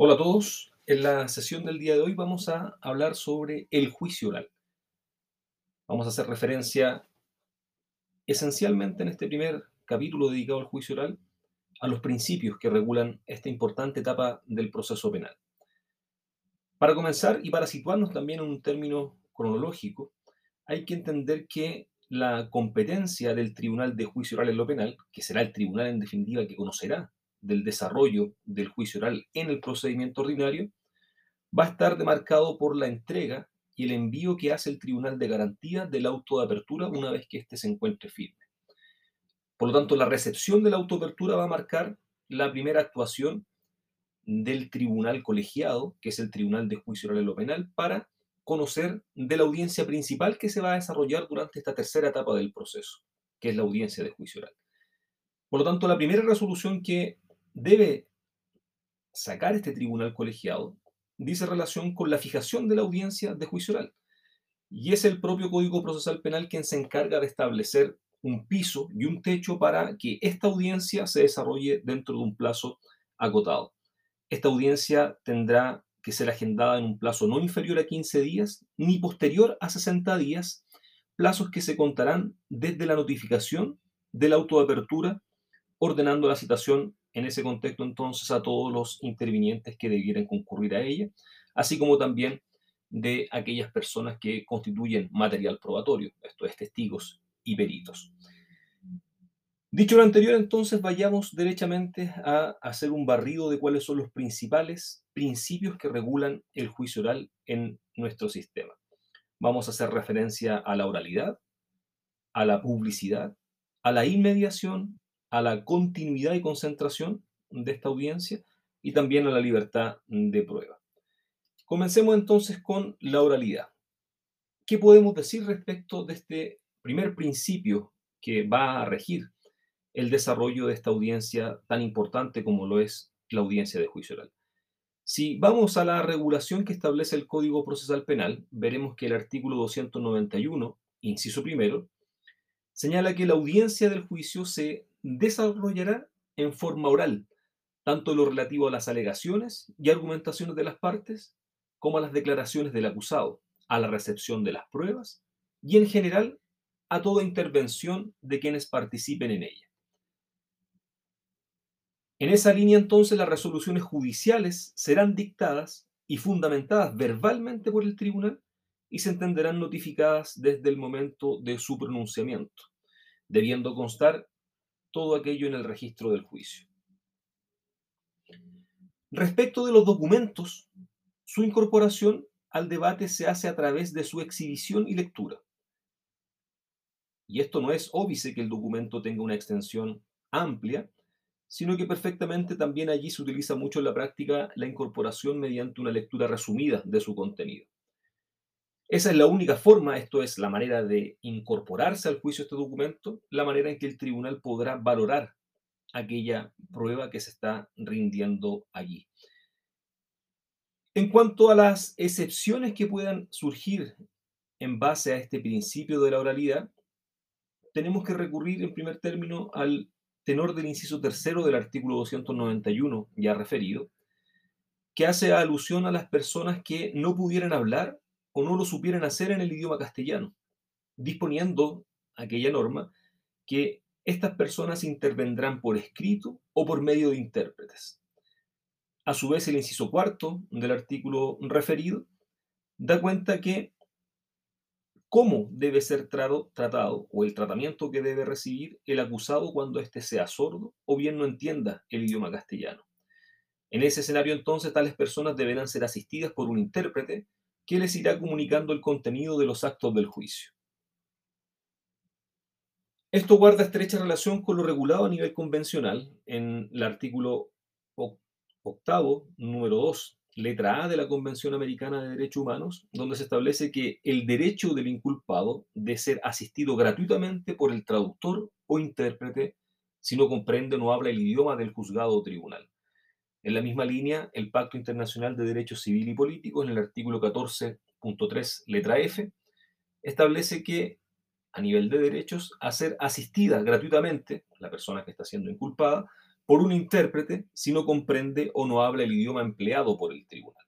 Hola a todos. En la sesión del día de hoy vamos a hablar sobre el juicio oral. Vamos a hacer referencia esencialmente en este primer capítulo dedicado al juicio oral a los principios que regulan esta importante etapa del proceso penal. Para comenzar y para situarnos también en un término cronológico, hay que entender que la competencia del Tribunal de Juicio Oral en lo Penal, que será el tribunal en definitiva que conocerá del desarrollo del juicio oral en el procedimiento ordinario, va a estar demarcado por la entrega y el envío que hace el Tribunal de Garantía del auto de apertura una vez que éste se encuentre firme. Por lo tanto, la recepción de la autoapertura va a marcar la primera actuación del tribunal colegiado, que es el Tribunal de Juicio Oral en lo Penal, para conocer de la audiencia principal que se va a desarrollar durante esta tercera etapa del proceso, que es la audiencia de juicio oral. Por lo tanto, la primera resolución que debe sacar este tribunal colegiado dice relación con la fijación de la audiencia de juicio oral. Y es el propio Código Procesal Penal quien se encarga de establecer un piso y un techo para que esta audiencia se desarrolle dentro de un plazo acotado. Esta audiencia tendrá que ser agendada en un plazo no inferior a 15 días ni posterior a 60 días, plazos que se contarán desde la notificación de la autoapertura, ordenando la citación en ese contexto entonces a todos los intervinientes que debieran concurrir a ella, así como también de aquellas personas que constituyen material probatorio, esto es testigos y peritos. Dicho lo anterior, entonces vayamos derechamente a hacer un barrido de cuáles son los principales principios que regulan el juicio oral en nuestro sistema. Vamos a hacer referencia a la oralidad, a la publicidad, a la inmediación, a la continuidad y concentración de esta audiencia y también a la libertad de prueba. Comencemos entonces con la oralidad. ¿Qué podemos decir respecto de este primer principio que va a regir el desarrollo de esta audiencia tan importante como lo es la audiencia de juicio oral? Si vamos a la regulación que establece el Código Procesal Penal, veremos que el artículo 291, inciso primero, señala que la audiencia del juicio se desarrollará en forma oral, tanto lo relativo a las alegaciones y argumentaciones de las partes, como a las declaraciones del acusado, a la recepción de las pruebas y en general a toda intervención de quienes participen en ella. En esa línea entonces las resoluciones judiciales serán dictadas y fundamentadas verbalmente por el tribunal y se entenderán notificadas desde el momento de su pronunciamiento, debiendo constar todo aquello en el registro del juicio. Respecto de los documentos, su incorporación al debate se hace a través de su exhibición y lectura. Y esto no es óbice que el documento tenga una extensión amplia, sino que perfectamente también allí se utiliza mucho en la práctica la incorporación mediante una lectura resumida de su contenido. Esa es la única forma, esto es la manera de incorporarse al juicio este documento, la manera en que el tribunal podrá valorar aquella prueba que se está rindiendo allí. En cuanto a las excepciones que puedan surgir en base a este principio de la oralidad, tenemos que recurrir en primer término al tenor del inciso tercero del artículo 291 ya referido, que hace alusión a las personas que no pudieran hablar o no lo supieran hacer en el idioma castellano, disponiendo aquella norma que estas personas intervendrán por escrito o por medio de intérpretes. A su vez, el inciso cuarto del artículo referido da cuenta que cómo debe ser tratado o el tratamiento que debe recibir el acusado cuando éste sea sordo o bien no entienda el idioma castellano. En ese escenario entonces tales personas deberán ser asistidas por un intérprete que les irá comunicando el contenido de los actos del juicio. Esto guarda estrecha relación con lo regulado a nivel convencional en el artículo octavo, número 2, letra A de la Convención Americana de Derechos Humanos, donde se establece que el derecho del inculpado de ser asistido gratuitamente por el traductor o intérprete si no comprende o no habla el idioma del juzgado o tribunal. En la misma línea, el Pacto Internacional de Derechos Civil y Políticos, en el artículo 14.3, letra F, establece que a nivel de derechos, a ser asistida gratuitamente, la persona que está siendo inculpada, por un intérprete si no comprende o no habla el idioma empleado por el tribunal.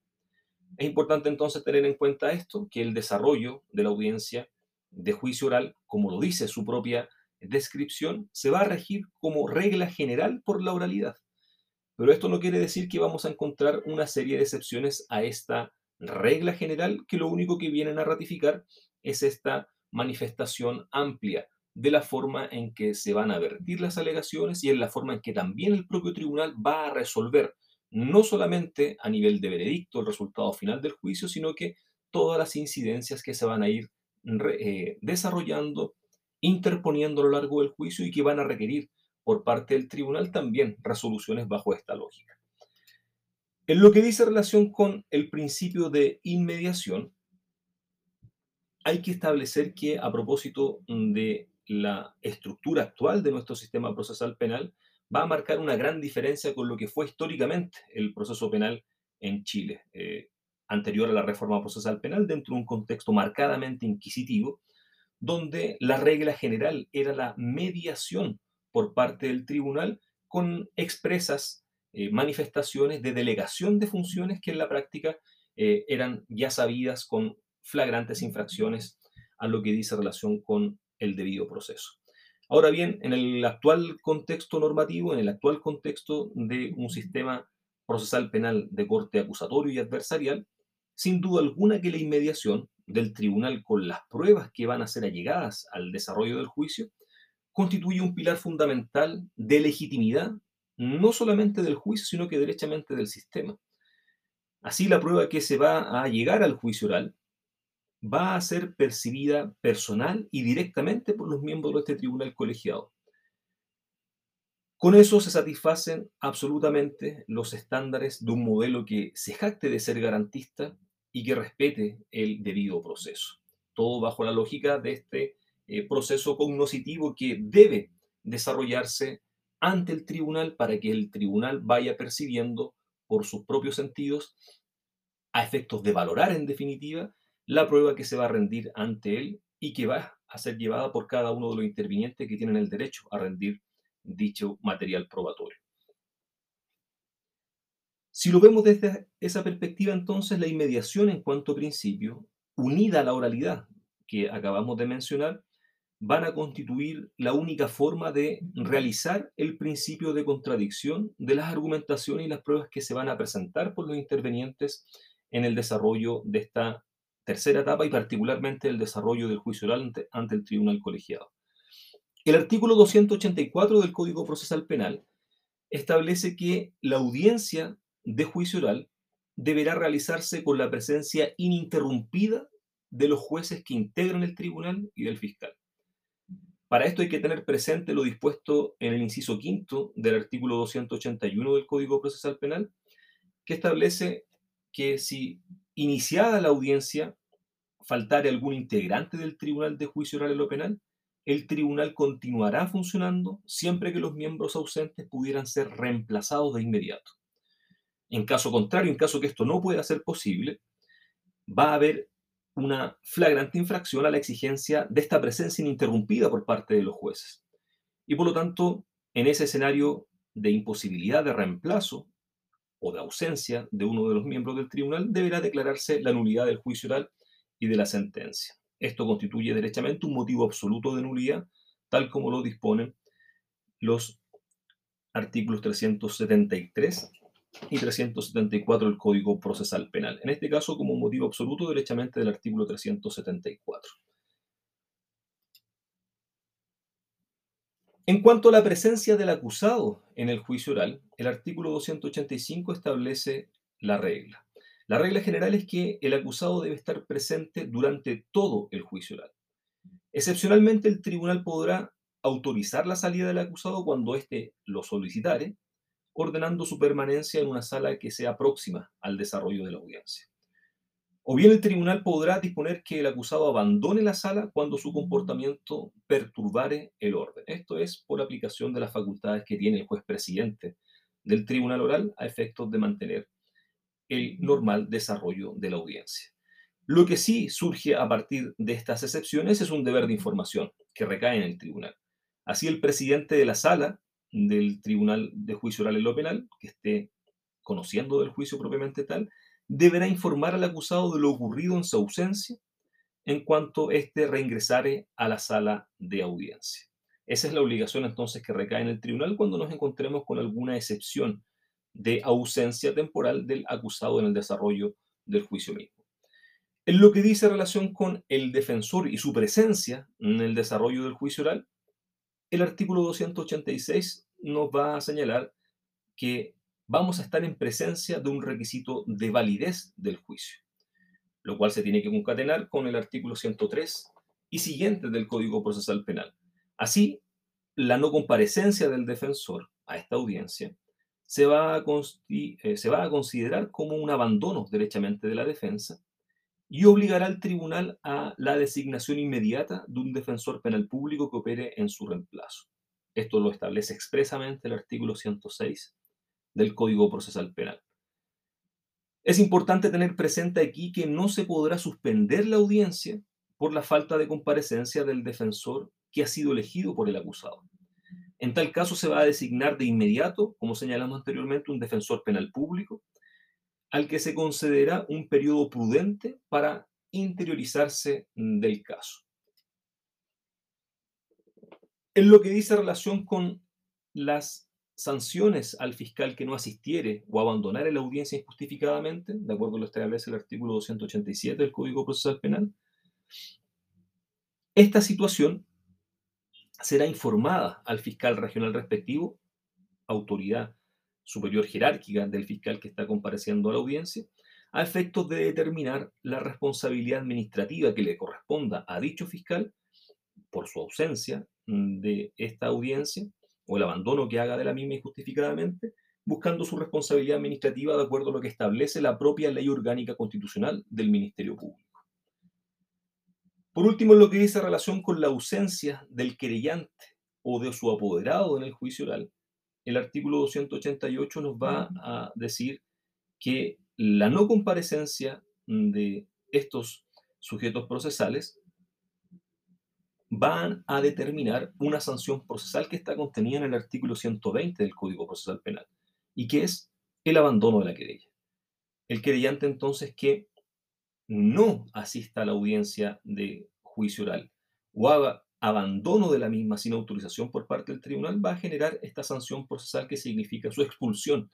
Es importante entonces tener en cuenta esto, que el desarrollo de la audiencia de juicio oral, como lo dice su propia descripción, se va a regir como regla general por la oralidad. Pero esto no quiere decir que vamos a encontrar una serie de excepciones a esta regla general que lo único que vienen a ratificar es esta manifestación amplia de la forma en que se van a vertir las alegaciones y en la forma en que también el propio tribunal va a resolver, no solamente a nivel de veredicto el resultado final del juicio, sino que todas las incidencias que se van a ir eh, desarrollando, interponiendo a lo largo del juicio y que van a requerir por parte del tribunal también resoluciones bajo esta lógica. En lo que dice relación con el principio de inmediación, hay que establecer que a propósito de la estructura actual de nuestro sistema procesal penal, va a marcar una gran diferencia con lo que fue históricamente el proceso penal en Chile, eh, anterior a la reforma procesal penal, dentro de un contexto marcadamente inquisitivo, donde la regla general era la mediación por parte del tribunal con expresas eh, manifestaciones de delegación de funciones que en la práctica eh, eran ya sabidas con flagrantes infracciones a lo que dice relación con el debido proceso. Ahora bien, en el actual contexto normativo, en el actual contexto de un sistema procesal penal de corte acusatorio y adversarial, sin duda alguna que la inmediación del tribunal con las pruebas que van a ser allegadas al desarrollo del juicio constituye un pilar fundamental de legitimidad, no solamente del juicio, sino que derechamente del sistema. Así, la prueba que se va a llegar al juicio oral va a ser percibida personal y directamente por los miembros de este tribunal colegiado. Con eso se satisfacen absolutamente los estándares de un modelo que se jacte de ser garantista y que respete el debido proceso. Todo bajo la lógica de este eh, proceso cognoscitivo que debe desarrollarse ante el tribunal para que el tribunal vaya percibiendo por sus propios sentidos, a efectos de valorar en definitiva, la prueba que se va a rendir ante él y que va a ser llevada por cada uno de los intervinientes que tienen el derecho a rendir dicho material probatorio. Si lo vemos desde esa perspectiva, entonces la inmediación en cuanto principio, unida a la oralidad que acabamos de mencionar, van a constituir la única forma de realizar el principio de contradicción de las argumentaciones y las pruebas que se van a presentar por los intervenientes en el desarrollo de esta tercera etapa y particularmente el desarrollo del juicio oral ante, el tribunal colegiado. El artículo 284 del Código Procesal Penal establece que la audiencia de juicio oral deberá realizarse con la presencia ininterrumpida de los jueces que integran el tribunal y del fiscal. Para esto hay que tener presente lo dispuesto en el inciso quinto del artículo 281 del Código Procesal Penal, que establece que si iniciada la audiencia faltare algún integrante del Tribunal de Juicio Oral en lo Penal, el tribunal continuará funcionando siempre que los miembros ausentes pudieran ser reemplazados de inmediato. En caso contrario, en caso que esto no pueda ser posible, va a haber una flagrante infracción a la exigencia de esta presencia ininterrumpida por parte de los jueces. Y por lo tanto, en ese escenario de imposibilidad de reemplazo o de ausencia de uno de los miembros del tribunal, deberá declararse la nulidad del juicio oral y de la sentencia. Esto constituye derechamente un motivo absoluto de nulidad, tal como lo disponen los artículos 373 y 374 del Código Procesal Penal. En este caso, como motivo absoluto, derechamente del artículo 374. En cuanto a la presencia del acusado en el juicio oral, el artículo 285 establece la regla. La regla general es que el acusado debe estar presente durante todo el juicio oral. Excepcionalmente, el tribunal podrá autorizar la salida del acusado cuando éste lo solicitare, ordenando su permanencia en una sala que sea próxima al desarrollo de la audiencia. O bien el tribunal podrá disponer que el acusado abandone la sala cuando su comportamiento perturbare el orden. Esto es por aplicación de las facultades que tiene el juez presidente del tribunal oral a efectos de mantener el normal desarrollo de la audiencia. Lo que sí surge a partir de estas excepciones es un deber de información que recae en el tribunal. Así el presidente de la sala del Tribunal de Juicio Oral en lo Penal, que esté conociendo del juicio propiamente tal, deberá informar al acusado de lo ocurrido en su ausencia en cuanto éste reingresare a la sala de audiencia. Esa es la obligación entonces que recae en el tribunal cuando nos encontremos con alguna excepción de ausencia temporal del acusado en el desarrollo del juicio mismo. En lo que dice relación con el defensor y su presencia en el desarrollo del juicio oral, el artículo 286 nos va a señalar que vamos a estar en presencia de un requisito de validez del juicio, lo cual se tiene que concatenar con el artículo 103 y siguientes del Código Procesal Penal. Así, la no comparecencia del defensor a esta audiencia se va a, eh, se va a considerar como un abandono derechamente de la defensa y obligará al tribunal a la designación inmediata de un defensor penal público que opere en su reemplazo. Esto lo establece expresamente el artículo 106 del Código Procesal Penal. Es importante tener presente aquí que no se podrá suspender la audiencia por la falta de comparecencia del defensor que ha sido elegido por el acusado. En tal caso se va a designar de inmediato, como señalamos anteriormente, un defensor penal público al que se concederá un periodo prudente para interiorizarse del caso. En lo que dice relación con las sanciones al fiscal que no asistiere o abandonare la audiencia injustificadamente, de acuerdo a lo establece el artículo 287 del Código Procesal Penal, esta situación será informada al fiscal regional respectivo, autoridad superior jerárquica del fiscal que está compareciendo a la audiencia, a efectos de determinar la responsabilidad administrativa que le corresponda a dicho fiscal por su ausencia mm, de esta audiencia o el abandono que haga de la misma injustificadamente, buscando su responsabilidad administrativa de acuerdo a lo que establece la propia ley orgánica constitucional del Ministerio Público. Por último, lo que dice relación con la ausencia del querellante o de su apoderado en el juicio oral, el artículo 288 nos va a decir que la no comparecencia de estos sujetos procesales van a determinar una sanción procesal que está contenida en el artículo 120 del Código Procesal Penal y que es el abandono de la querella. El querellante entonces que no asista a la audiencia de juicio oral o haga abandono de la misma sin autorización por parte del tribunal va a generar esta sanción procesal que significa su expulsión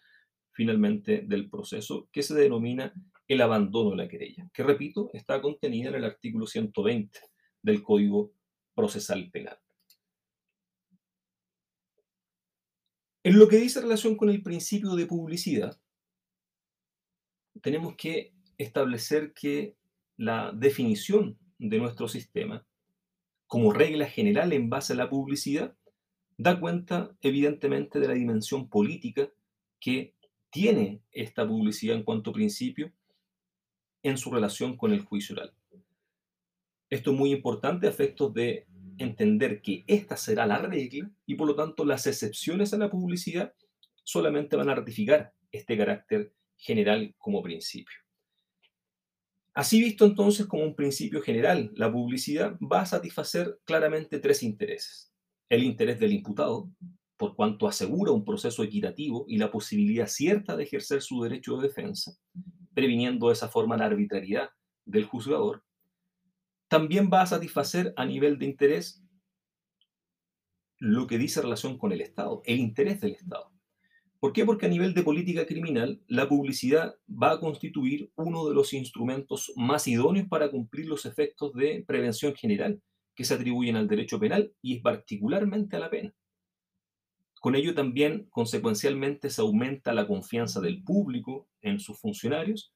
finalmente del proceso, que se denomina el abandono de la querella, que repito, está contenida en el artículo 120 del Código Procesal Penal. En lo que dice relación con el principio de publicidad, tenemos que establecer que la definición de nuestro sistema como regla general en base a la publicidad, da cuenta evidentemente de la dimensión política que tiene esta publicidad en cuanto principio en su relación con el juicio oral. Esto es muy importante a efectos de entender que esta será la regla y por lo tanto las excepciones a la publicidad solamente van a ratificar este carácter general como principio. Así visto entonces como un principio general, la publicidad va a satisfacer claramente tres intereses. El interés del imputado, por cuanto asegura un proceso equitativo y la posibilidad cierta de ejercer su derecho de defensa, previniendo de esa forma la arbitrariedad del juzgador. También va a satisfacer a nivel de interés lo que dice relación con el Estado, el interés del Estado. ¿Por qué? Porque a nivel de política criminal, la publicidad va a constituir uno de los instrumentos más idóneos para cumplir los efectos de prevención general que se atribuyen al derecho penal y particularmente a la pena. Con ello también, consecuencialmente, se aumenta la confianza del público en sus funcionarios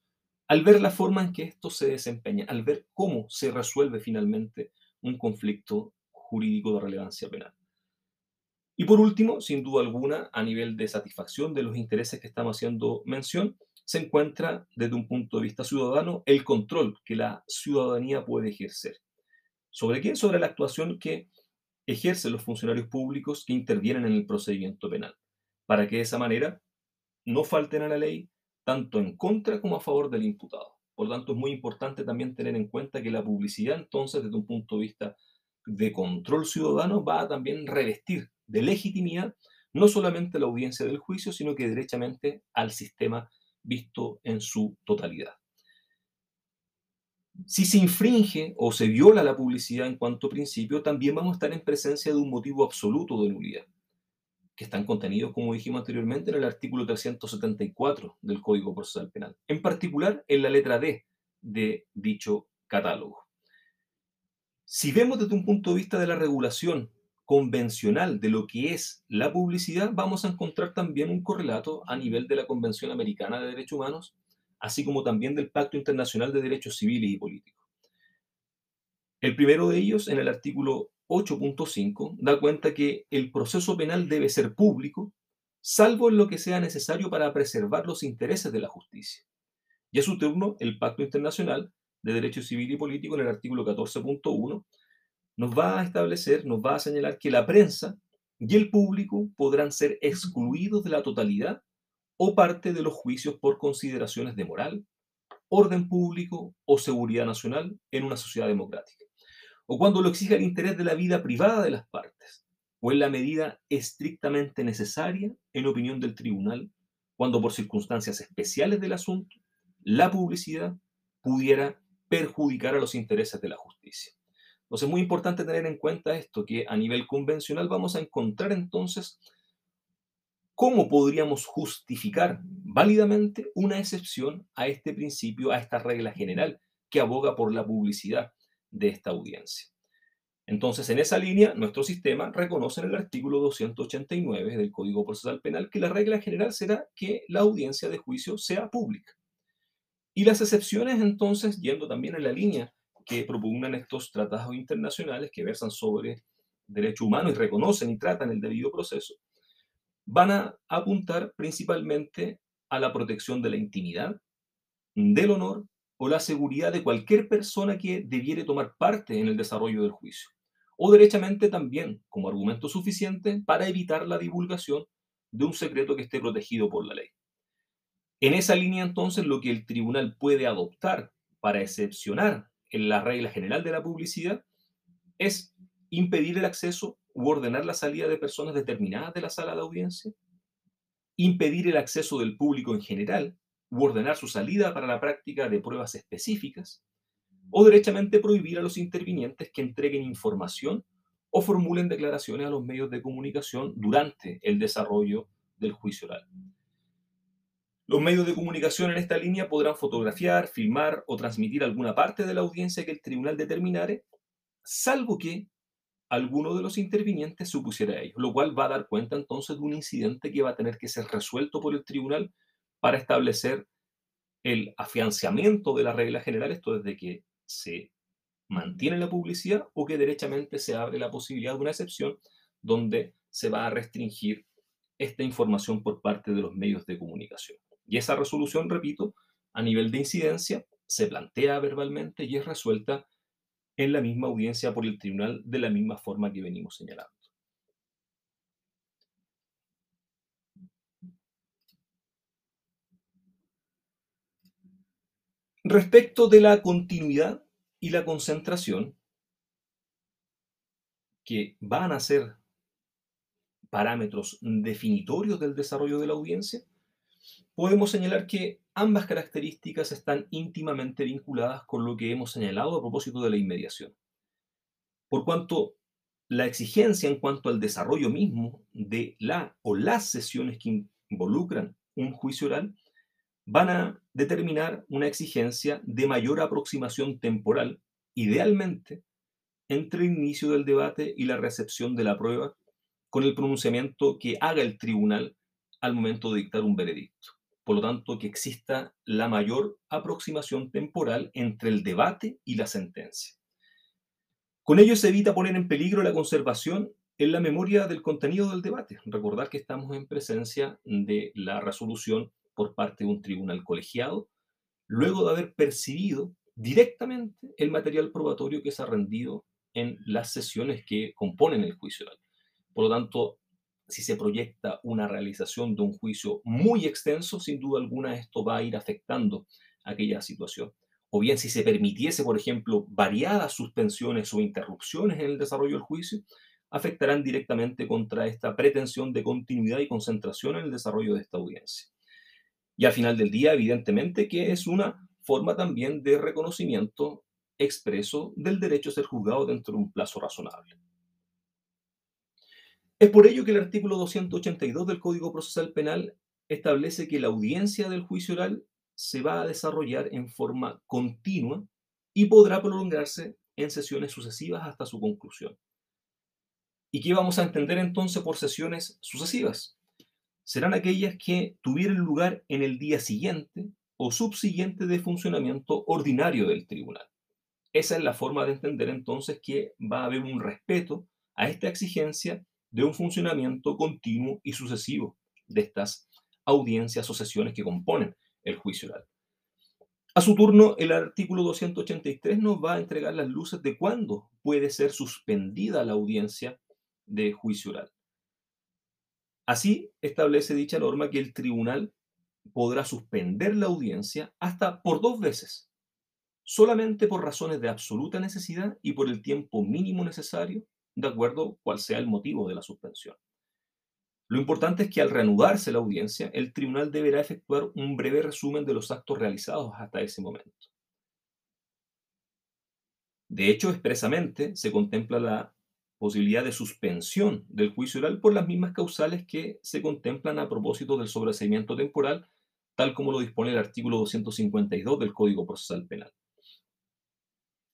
al ver la forma en que esto se desempeña, al ver cómo se resuelve finalmente un conflicto jurídico de relevancia penal. Y por último, sin duda alguna, a nivel de satisfacción de los intereses que estamos haciendo mención, se encuentra desde un punto de vista ciudadano el control que la ciudadanía puede ejercer. ¿Sobre quién? Sobre la actuación que ejercen los funcionarios públicos que intervienen en el procedimiento penal, para que de esa manera no falten a la ley tanto en contra como a favor del imputado. Por lo tanto, es muy importante también tener en cuenta que la publicidad, entonces, desde un punto de vista de control ciudadano, va a también revestir de legitimidad no solamente la audiencia del juicio, sino que derechamente al sistema visto en su totalidad. Si se infringe o se viola la publicidad en cuanto principio, también vamos a estar en presencia de un motivo absoluto de nulidad, que están contenidos, como dijimos anteriormente, en el artículo 374 del Código Procesal Penal, en particular en la letra D de dicho catálogo. Si vemos desde un punto de vista de la regulación convencional de lo que es la publicidad, vamos a encontrar también un correlato a nivel de la Convención Americana de Derechos Humanos, así como también del Pacto Internacional de Derechos Civiles y Políticos. El primero de ellos, en el artículo 8.5, da cuenta que el proceso penal debe ser público, salvo en lo que sea necesario para preservar los intereses de la justicia. Y a su turno, el Pacto Internacional de Derecho Civil y Político, en el artículo 14.1, nos va a establecer, nos va a señalar que la prensa y el público podrán ser excluidos de la totalidad o parte de los juicios por consideraciones de moral, orden público o seguridad nacional en una sociedad democrática, o cuando lo exija el interés de la vida privada de las partes, o en la medida estrictamente necesaria, en opinión del tribunal, cuando por circunstancias especiales del asunto, la publicidad pudiera perjudicar a los intereses de la justicia. Entonces es muy importante tener en cuenta esto, que a nivel convencional vamos a encontrar entonces cómo podríamos justificar válidamente una excepción a este principio, a esta regla general que aboga por la publicidad de esta audiencia. Entonces, en esa línea, nuestro sistema reconoce en el artículo 289 del Código Procesal Penal que la regla general será que la audiencia de juicio sea pública. Y las excepciones, entonces, yendo también en la línea que propugnan estos tratados internacionales que versan sobre derechos humanos y reconocen y tratan el debido proceso, van a apuntar principalmente a la protección de la intimidad, del honor o la seguridad de cualquier persona que debiere tomar parte en el desarrollo del juicio, o derechamente también como argumento suficiente para evitar la divulgación de un secreto que esté protegido por la ley. En esa línea entonces lo que el tribunal puede adoptar para excepcionar en la regla general de la publicidad es impedir el acceso u ordenar la salida de personas determinadas de la sala de audiencia, impedir el acceso del público en general u ordenar su salida para la práctica de pruebas específicas, o derechamente prohibir a los intervinientes que entreguen información o formulen declaraciones a los medios de comunicación durante el desarrollo del juicio oral. Los medios de comunicación en esta línea podrán fotografiar, filmar o transmitir alguna parte de la audiencia que el tribunal determinare, salvo que alguno de los intervinientes se opusiera a ello, lo cual va a dar cuenta entonces de un incidente que va a tener que ser resuelto por el tribunal para establecer el afianzamiento de la regla general, esto es de que se mantiene la publicidad o que derechamente se abre la posibilidad de una excepción donde se va a restringir esta información por parte de los medios de comunicación. Y esa resolución, repito, a nivel de incidencia, se plantea verbalmente y es resuelta en la misma audiencia por el tribunal de la misma forma que venimos señalando. Respecto de la continuidad y la concentración, que van a ser parámetros definitorios del desarrollo de la audiencia, podemos señalar que ambas características están íntimamente vinculadas con lo que hemos señalado a propósito de la inmediación. Por cuanto la exigencia en cuanto al desarrollo mismo de la o las sesiones que involucran un juicio oral van a determinar una exigencia de mayor aproximación temporal, idealmente, entre el inicio del debate y la recepción de la prueba, con el pronunciamiento que haga el tribunal al momento de dictar un veredicto. Por lo tanto, que exista la mayor aproximación temporal entre el debate y la sentencia. Con ello se evita poner en peligro la conservación en la memoria del contenido del debate. Recordar que estamos en presencia de la resolución por parte de un tribunal colegiado, luego de haber percibido directamente el material probatorio que se ha rendido en las sesiones que componen el juicio oral. Por lo tanto, si se proyecta una realización de un juicio muy extenso, sin duda alguna esto va a ir afectando aquella situación. O bien si se permitiese, por ejemplo, variadas suspensiones o interrupciones en el desarrollo del juicio, afectarán directamente contra esta pretensión de continuidad y concentración en el desarrollo de esta audiencia. Y al final del día, evidentemente que es una forma también de reconocimiento expreso del derecho a ser juzgado dentro de un plazo razonable. Es por ello que el artículo 282 del Código Procesal Penal establece que la audiencia del juicio oral se va a desarrollar en forma continua y podrá prolongarse en sesiones sucesivas hasta su conclusión. ¿Y qué vamos a entender entonces por sesiones sucesivas? Serán aquellas que tuvieran lugar en el día siguiente o subsiguiente de funcionamiento ordinario del tribunal. Esa es la forma de entender entonces que va a haber un respeto a esta exigencia de un funcionamiento continuo y sucesivo de estas audiencias o sesiones que componen el juicio oral. A su turno, el artículo 283 nos va a entregar las luces de cuándo puede ser suspendida la audiencia de juicio oral. Así establece dicha norma que el tribunal podrá suspender la audiencia hasta por dos veces, solamente por razones de absoluta necesidad y por el tiempo mínimo necesario, de acuerdo cual sea el motivo de la suspensión. Lo importante es que al reanudarse la audiencia, el tribunal deberá efectuar un breve resumen de los actos realizados hasta ese momento. De hecho, expresamente se contempla la posibilidad de suspensión del juicio oral por las mismas causales que se contemplan a propósito del sobreseimiento temporal, tal como lo dispone el artículo 252 del Código Procesal Penal.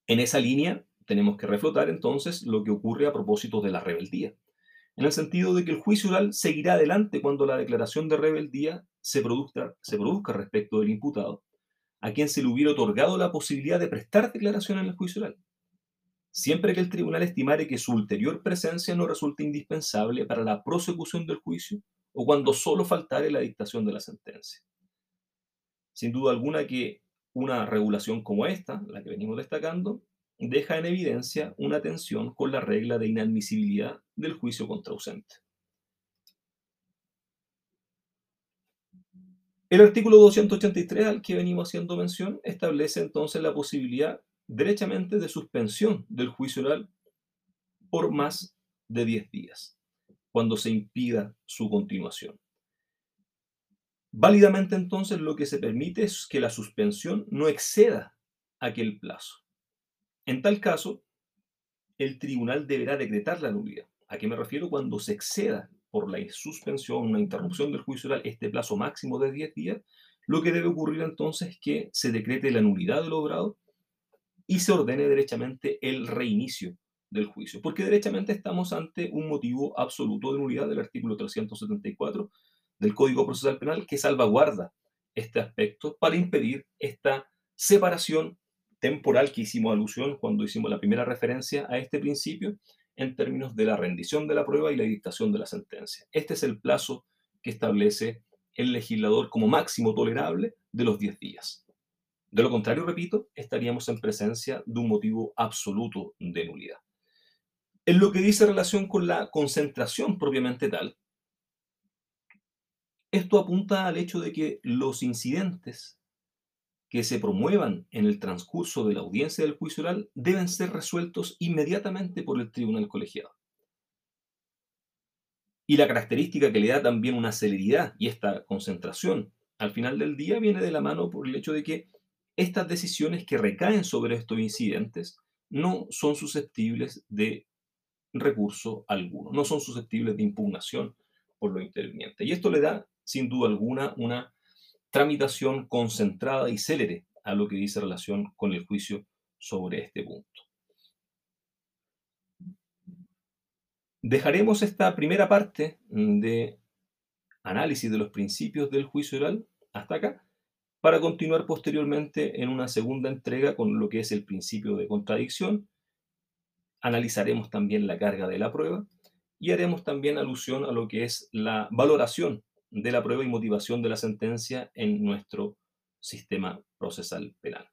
En esa línea, tenemos que reflotar entonces lo que ocurre a propósito de la rebeldía en el sentido de que el juicio oral seguirá adelante cuando la declaración de rebeldía se produzca, se produzca respecto del imputado, a quien se le hubiera otorgado la posibilidad de prestar declaración en el juicio oral, siempre que el tribunal estimare que su ulterior presencia no resulte indispensable para la prosecución del juicio o cuando solo faltare la dictación de la sentencia. Sin duda alguna que una regulación como esta, la que venimos destacando, deja en evidencia una tensión con la regla de inadmisibilidad del juicio contra ausente. El artículo 283 al que venimos haciendo mención establece entonces la posibilidad derechamente de suspensión del juicio oral por más de 10 días, cuando se impida su continuación. Válidamente entonces lo que se permite es que la suspensión no exceda aquel plazo. En tal caso, el tribunal deberá decretar la nulidad. ¿A qué me refiero? Cuando se exceda por la suspensión, una interrupción del juicio oral, este plazo máximo de 10 días, lo que debe ocurrir entonces es que se decrete la nulidad del obrado y se ordene derechamente el reinicio del juicio, porque derechamente estamos ante un motivo absoluto de nulidad del artículo 374 del Código Procesal Penal que salvaguarda este aspecto para impedir esta separación temporal que hicimos alusión cuando hicimos la primera referencia a este principio en términos de la rendición de la prueba y la dictación de la sentencia. Este es el plazo que establece el legislador como máximo tolerable de los 10 días. De lo contrario, repito, estaríamos en presencia de un motivo absoluto de nulidad. En lo que dice relación con la concentración propiamente tal, esto apunta al hecho de que los incidentes que se promuevan en el transcurso de la audiencia del juicio oral deben ser resueltos inmediatamente por el tribunal colegiado. Y la característica que le da también una celeridad y esta concentración al final del día viene de la mano por el hecho de que estas decisiones que recaen sobre estos incidentes no son susceptibles de recurso alguno, no son susceptibles de impugnación por lo interviniente. Y esto le da, sin duda alguna, una tramitación concentrada y célere a lo que dice relación con el juicio sobre este punto. Dejaremos esta primera parte de análisis de los principios del juicio oral hasta acá para continuar posteriormente en una segunda entrega con lo que es el principio de contradicción. Analizaremos también la carga de la prueba y haremos también alusión a lo que es la valoración de la prueba y motivación de la sentencia en nuestro sistema procesal penal.